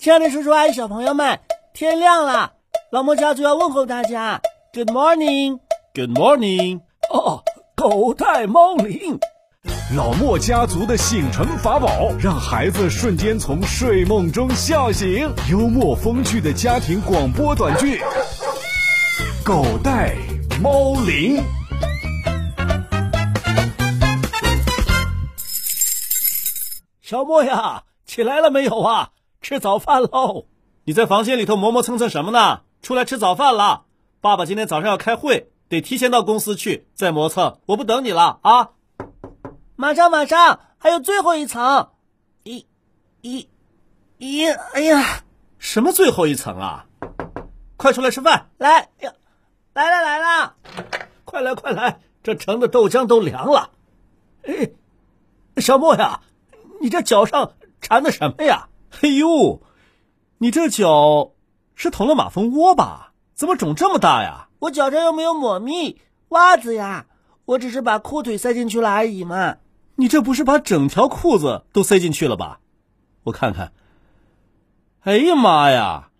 亲爱的叔叔阿姨、小朋友们，天亮了，老莫家族要问候大家，Good morning，Good morning。哦，狗带猫铃，老莫家族的醒神法宝，让孩子瞬间从睡梦中笑醒。幽默风趣的家庭广播短剧，狗带猫铃。小莫呀，起来了没有啊？吃早饭喽！你在房间里头磨磨蹭蹭什么呢？出来吃早饭了。爸爸今天早上要开会，得提前到公司去。再磨蹭，我不等你了啊！马上马上，还有最后一层。一，一，一，哎呀，什么最后一层啊？快出来吃饭！来呀，来了来了，快来快来，这盛的豆浆都凉了。哎，小莫呀。你这脚上缠的什么呀？哎呦，你这脚是捅了马蜂窝吧？怎么肿这么大呀？我脚上又没有抹蜜袜子呀，我只是把裤腿塞进去了而已嘛。你这不是把整条裤子都塞进去了吧？我看看。哎呀妈呀，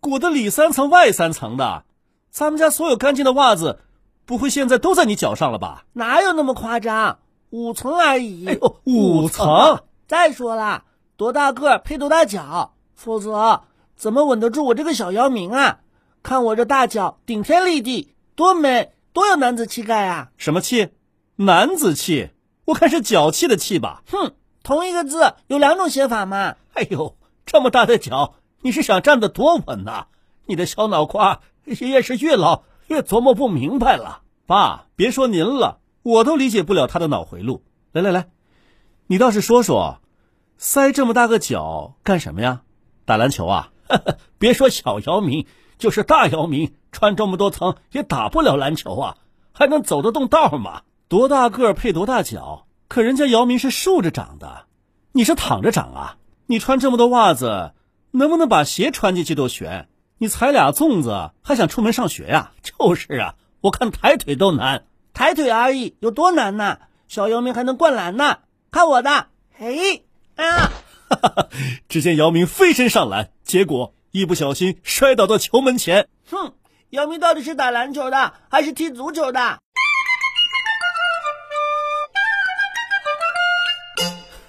裹得里三层外三层的，咱们家所有干净的袜子，不会现在都在你脚上了吧？哪有那么夸张？五层而已。哎呦，五层。再说了，多大个配多大脚，否则怎么稳得住我这个小姚明啊？看我这大脚顶天立地，多美，多有男子气概啊！什么气？男子气？我看是脚气的气吧？哼，同一个字有两种写法嘛。哎呦，这么大的脚，你是想站得多稳呐？你的小脑瓜爷爷是越老越琢磨不明白了。爸，别说您了，我都理解不了他的脑回路。来来来，你倒是说说。塞这么大个脚干什么呀？打篮球啊？别说小姚明，就是大姚明，穿这么多层也打不了篮球啊，还能走得动道吗？多大个配多大脚？可人家姚明是竖着长的，你是躺着长啊？你穿这么多袜子，能不能把鞋穿进去都悬？你踩俩粽子还想出门上学呀？就是啊，我看抬腿都难，抬腿而已，有多难呢？小姚明还能灌篮呢，看我的，嘿！啊！只见姚明飞身上篮，结果一不小心摔倒到球门前。哼，姚明到底是打篮球的还是踢足球的？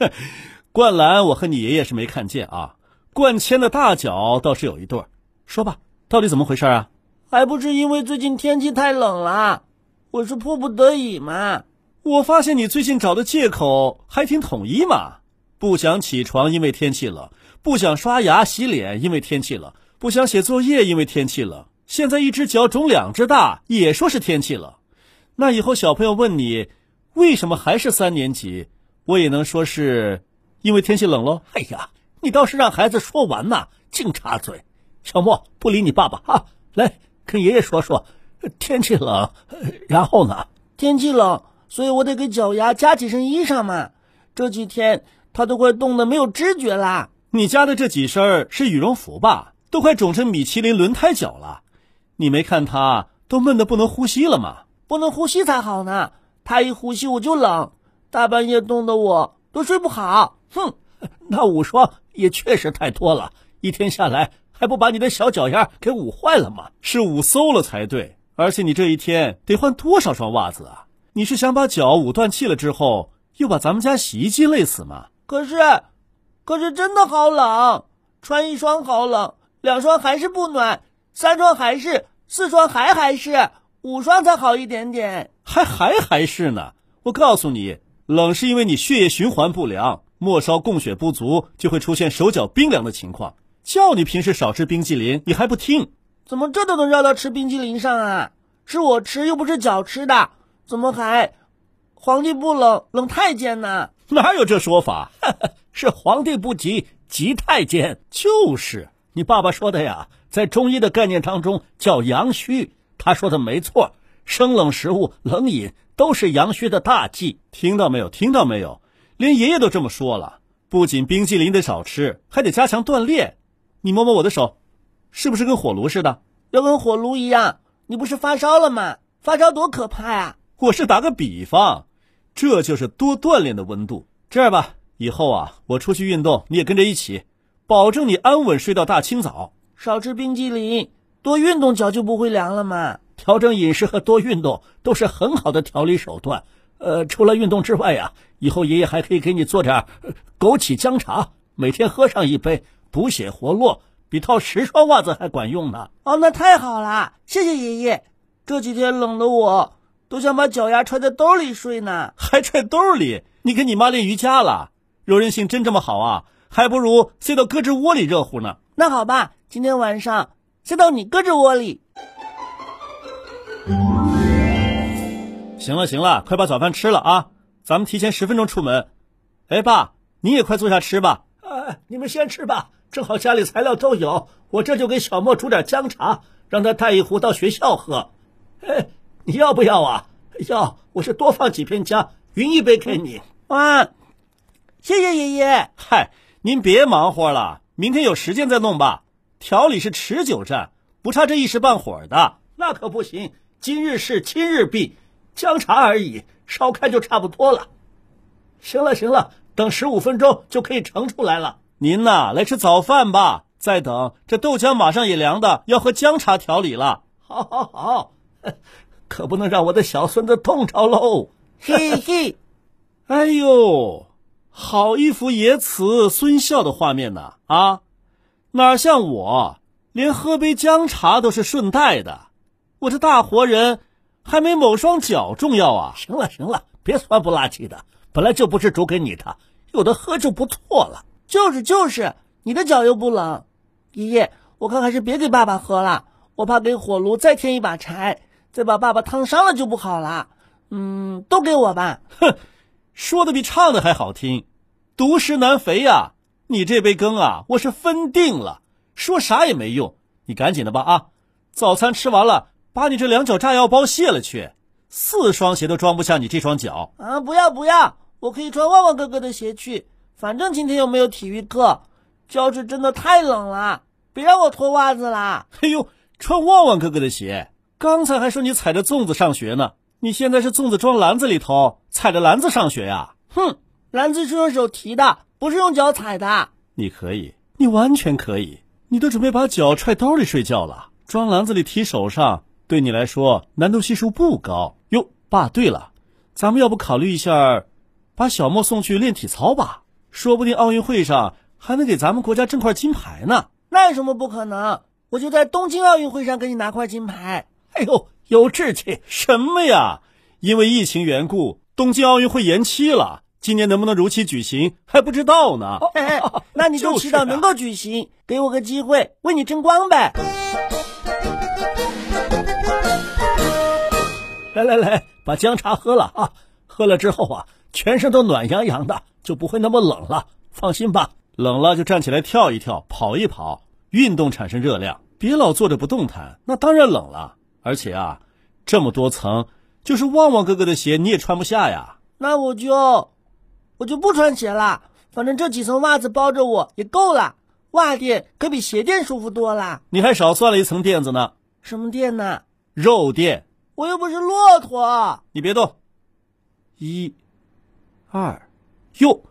灌篮我和你爷爷是没看见啊，灌铅的大脚倒是有一对。说吧，到底怎么回事啊？还不是因为最近天气太冷了，我是迫不得已嘛。我发现你最近找的借口还挺统一嘛。不想起床，因为天气冷；不想刷牙洗脸，因为天气冷；不想写作业，因为天气冷。现在一只脚肿两只大，也说是天气冷。那以后小朋友问你为什么还是三年级，我也能说是因为天气冷喽。哎呀，你倒是让孩子说完呐，净插嘴。小莫，不理你爸爸啊，来跟爷爷说说，天气冷，然后呢？天气冷，所以我得给脚丫加几身衣裳嘛。这几天。他都快冻得没有知觉啦！你家的这几身是羽绒服吧？都快肿成米其林轮胎脚了。你没看他都闷得不能呼吸了吗？不能呼吸才好呢。他一呼吸我就冷，大半夜冻得我都睡不好。哼，那五双也确实太多了，一天下来还不把你的小脚丫给捂坏了吗？是捂馊了才对。而且你这一天得换多少双袜子啊？你是想把脚捂断气了之后，又把咱们家洗衣机累死吗？可是，可是真的好冷，穿一双好冷，两双还是不暖，三双还是，四双还还是，五双才好一点点，还还还是呢。我告诉你，冷是因为你血液循环不良，末梢供血不足，就会出现手脚冰凉的情况。叫你平时少吃冰激凌，你还不听，怎么这都能绕到吃冰激凌上啊？是我吃又不是脚吃的，怎么还皇帝不冷冷太监呢？哪有这说法？是皇帝不急，急太监。就是你爸爸说的呀，在中医的概念当中叫阳虚。他说的没错，生冷食物、冷饮都是阳虚的大忌。听到没有？听到没有？连爷爷都这么说了。不仅冰激凌得少吃，还得加强锻炼。你摸摸我的手，是不是跟火炉似的？要跟火炉一样。你不是发烧了吗？发烧多可怕啊！我是打个比方。这就是多锻炼的温度。这样吧，以后啊，我出去运动，你也跟着一起，保证你安稳睡到大清早。少吃冰激凌，多运动，脚就不会凉了嘛。调整饮食和多运动都是很好的调理手段。呃，除了运动之外呀，以后爷爷还可以给你做点枸杞姜茶，每天喝上一杯，补血活络，比套十双袜子还管用呢。哦，那太好了，谢谢爷爷。这几天冷的我都想把脚丫揣在兜里睡呢，还揣兜里？你跟你妈练瑜伽了？柔韧性真这么好啊？还不如塞到胳肢窝里热乎呢。那好吧。今天晚上塞到你胳肢窝里。行了行了，快把早饭吃了啊！咱们提前十分钟出门。哎，爸，你也快坐下吃吧。哎，你们先吃吧，正好家里材料都有。我这就给小莫煮点姜茶，让他带一壶到学校喝。哎，你要不要啊？要，我是多放几片姜，匀一杯给你。啊，谢谢爷爷。嗨，您别忙活了，明天有时间再弄吧。调理是持久战，不差这一时半会儿的。那可不行，今日事今日毕，姜茶而已，烧开就差不多了。行了行了，等十五分钟就可以盛出来了。您呐，来吃早饭吧。再等，这豆浆马上也凉的，要喝姜茶调理了。好，好，好，可不能让我的小孙子冻着喽。嘿嘿，哎呦，好一幅爷慈孙孝的画面呢！啊。哪像我，连喝杯姜茶都是顺带的。我这大活人，还没某双脚重要啊！行了行了，别酸不拉几的，本来就不是煮给你的，有的喝就不错了。就是就是，你的脚又不冷。爷爷，我看还是别给爸爸喝了，我怕给火炉再添一把柴，再把爸爸烫伤了就不好了。嗯，都给我吧。哼，说的比唱的还好听，独食难肥呀。你这杯羹啊，我是分定了，说啥也没用。你赶紧的吧啊！早餐吃完了，把你这两脚炸药包卸了去，四双鞋都装不下你这双脚啊！不要不要，我可以穿旺旺哥哥的鞋去，反正今天又没有体育课。教室真的太冷了，别让我脱袜子啦！哎呦，穿旺旺哥哥的鞋，刚才还说你踩着粽子上学呢，你现在是粽子装篮子里头，踩着篮子上学呀？哼，篮子是用手提的。不是用脚踩的，你可以，你完全可以，你都准备把脚揣兜里睡觉了，装篮子里提手上，对你来说难度系数不高哟。爸，对了，咱们要不考虑一下，把小莫送去练体操吧？说不定奥运会上还能给咱们国家挣块金牌呢。那有什么不可能？我就在东京奥运会上给你拿块金牌。哎呦，有志气什么呀？因为疫情缘故，东京奥运会延期了。今年能不能如期举行还不知道呢。那你就祈祷能够举行，给我个机会为你争光呗。来来来，把姜茶喝了啊！喝了之后啊，全身都暖洋洋的，就不会那么冷了。放心吧，冷了就站起来跳一跳，跑一跑，运动产生热量，别老坐着不动弹，那当然冷了。而且啊，这么多层，就是旺旺哥哥的鞋你也穿不下呀。那我就。我就不穿鞋了，反正这几层袜子包着我也够了。袜垫可比鞋垫舒服多了。你还少算了一层垫子呢。什么垫呢？肉垫。我又不是骆驼。你别动。一、二，哟，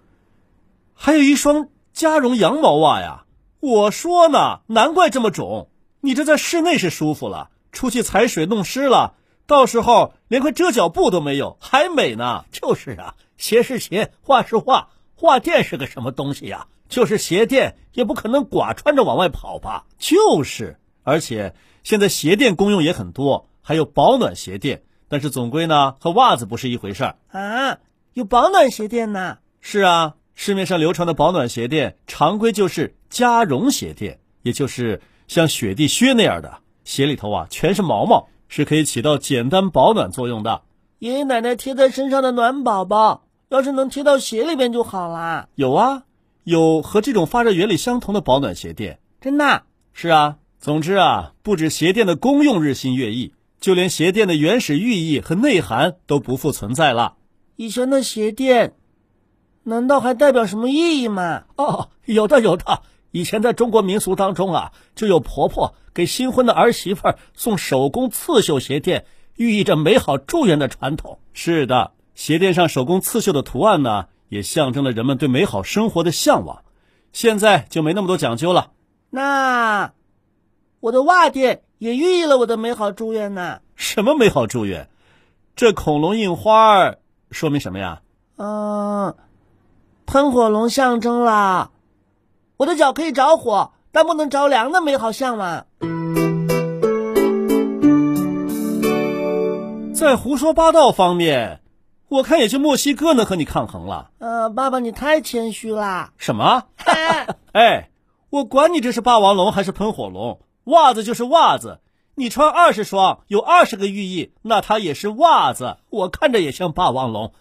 还有一双加绒羊毛袜呀！我说呢，难怪这么肿。你这在室内是舒服了，出去踩水弄湿了，到时候连块遮脚布都没有，还美呢。就是啊。鞋是鞋，画是画，画垫是个什么东西呀？就是鞋垫，也不可能寡穿着往外跑吧？就是，而且现在鞋垫功用也很多，还有保暖鞋垫，但是总归呢和袜子不是一回事儿啊。有保暖鞋垫呢？是啊，市面上流传的保暖鞋垫，常规就是加绒鞋垫，也就是像雪地靴那样的，鞋里头啊全是毛毛，是可以起到简单保暖作用的。爷爷奶奶贴在身上的暖宝宝。要是能贴到鞋里边就好啦。有啊，有和这种发热原理相同的保暖鞋垫。真的？是啊。总之啊，不止鞋垫的功用日新月异，就连鞋垫的原始寓意和内涵都不复存在了。以前的鞋垫，难道还代表什么意义吗？哦，有的，有的。以前在中国民俗当中啊，就有婆婆给新婚的儿媳妇送手工刺绣鞋垫，寓意着美好祝愿的传统。是的。鞋垫上手工刺绣的图案呢，也象征了人们对美好生活的向往。现在就没那么多讲究了。那我的袜垫也寓意了我的美好祝愿呢。什么美好祝愿？这恐龙印花说明什么呀？嗯，喷火龙象征了我的脚可以着火，但不能着凉的美好向往。在胡说八道方面，我看也就墨西哥能和你抗衡了。呃，爸爸，你太谦虚啦。什么？哎，我管你这是霸王龙还是喷火龙，袜子就是袜子。你穿二十双，有二十个寓意，那它也是袜子。我看着也像霸王龙。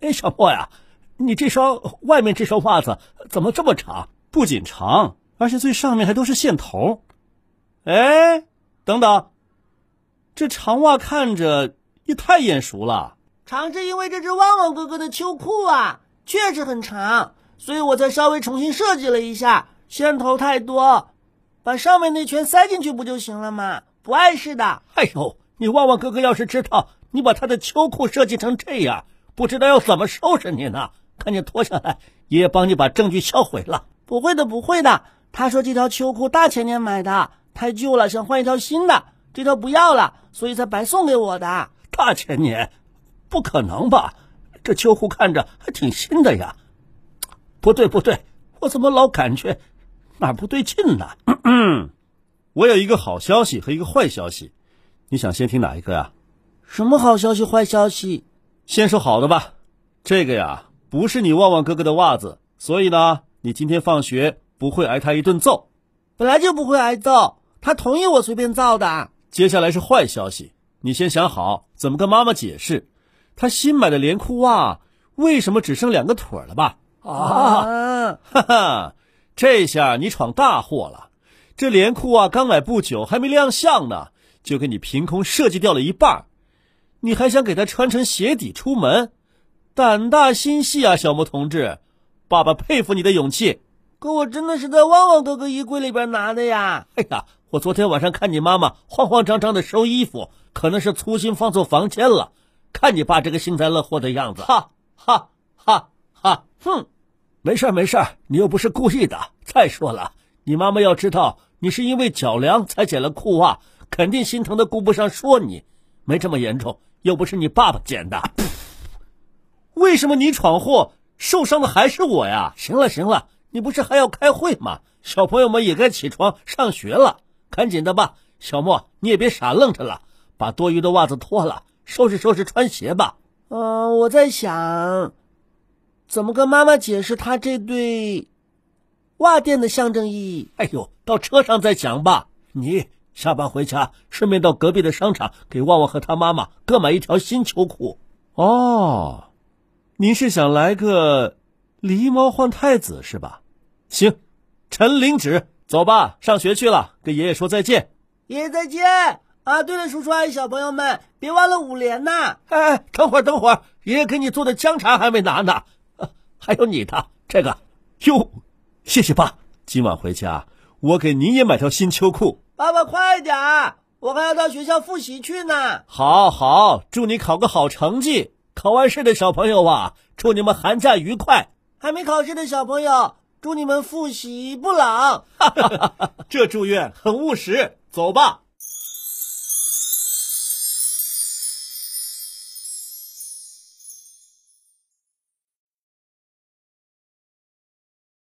哎，小莫呀，你这双外面这双袜子怎么这么长？不仅长，而且最上面还都是线头。哎，等等，这长袜看着。也太眼熟了，长是因为这只旺旺哥哥的秋裤啊，确实很长，所以我才稍微重新设计了一下，线头太多，把上面那圈塞进去不就行了吗？不碍事的。哎呦，你旺旺哥哥要是知道你把他的秋裤设计成这样，不知道要怎么收拾你呢？赶紧脱下来，爷爷帮你把证据销毁了。不会的，不会的。他说这条秋裤大前年买的，太旧了，想换一条新的，这条不要了，所以才白送给我的。大前年，不可能吧？这秋裤看着还挺新的呀。不对不对，我怎么老感觉哪不对劲呢？我有一个好消息和一个坏消息，你想先听哪一个呀？什么好消息坏消息？先说好的吧。这个呀，不是你旺旺哥哥的袜子，所以呢，你今天放学不会挨他一顿揍。本来就不会挨揍，他同意我随便造的。接下来是坏消息。你先想好怎么跟妈妈解释，他新买的连裤袜为什么只剩两个腿了吧？啊，哈哈，这下你闯大祸了。这连裤袜刚买不久，还没亮相呢，就给你凭空设计掉了一半。你还想给他穿成鞋底出门？胆大心细啊，小莫同志，爸爸佩服你的勇气。可我真的是在旺旺哥哥衣柜里边拿的呀。哎呀，我昨天晚上看你妈妈慌慌张张的收衣服。可能是粗心放错房间了，看你爸这个幸灾乐祸的样子，哈哈哈哈！哼，没事没事，你又不是故意的。再说了，你妈妈要知道你是因为脚凉才捡了裤袜，肯定心疼的顾不上说你。没这么严重，又不是你爸爸捡的。为什么你闯祸，受伤的还是我呀？行了行了，你不是还要开会吗？小朋友们也该起床上学了，赶紧的吧。小莫，你也别傻愣着了。把多余的袜子脱了，收拾收拾穿鞋吧。嗯，我在想，怎么跟妈妈解释他这对袜垫的象征意义？哎呦，到车上再讲吧。你下班回家，顺便到隔壁的商场给旺旺和他妈妈各买一条新秋裤。哦，您是想来个狸猫换太子是吧？行，臣领旨，走吧，上学去了，跟爷爷说再见。爷爷再见。啊，对了，叔叔阿姨、小朋友们，别忘了五连呐！哎，等会儿，等会儿，爷爷给你做的姜茶还没拿呢。还有你的这个，哟，谢谢爸。今晚回家，我给您也买条新秋裤。爸爸，快点儿，我还要到学校复习去呢。好好，祝你考个好成绩。考完试的小朋友啊，祝你们寒假愉快。还没考试的小朋友，祝你们复习不冷。这祝愿很务实。走吧。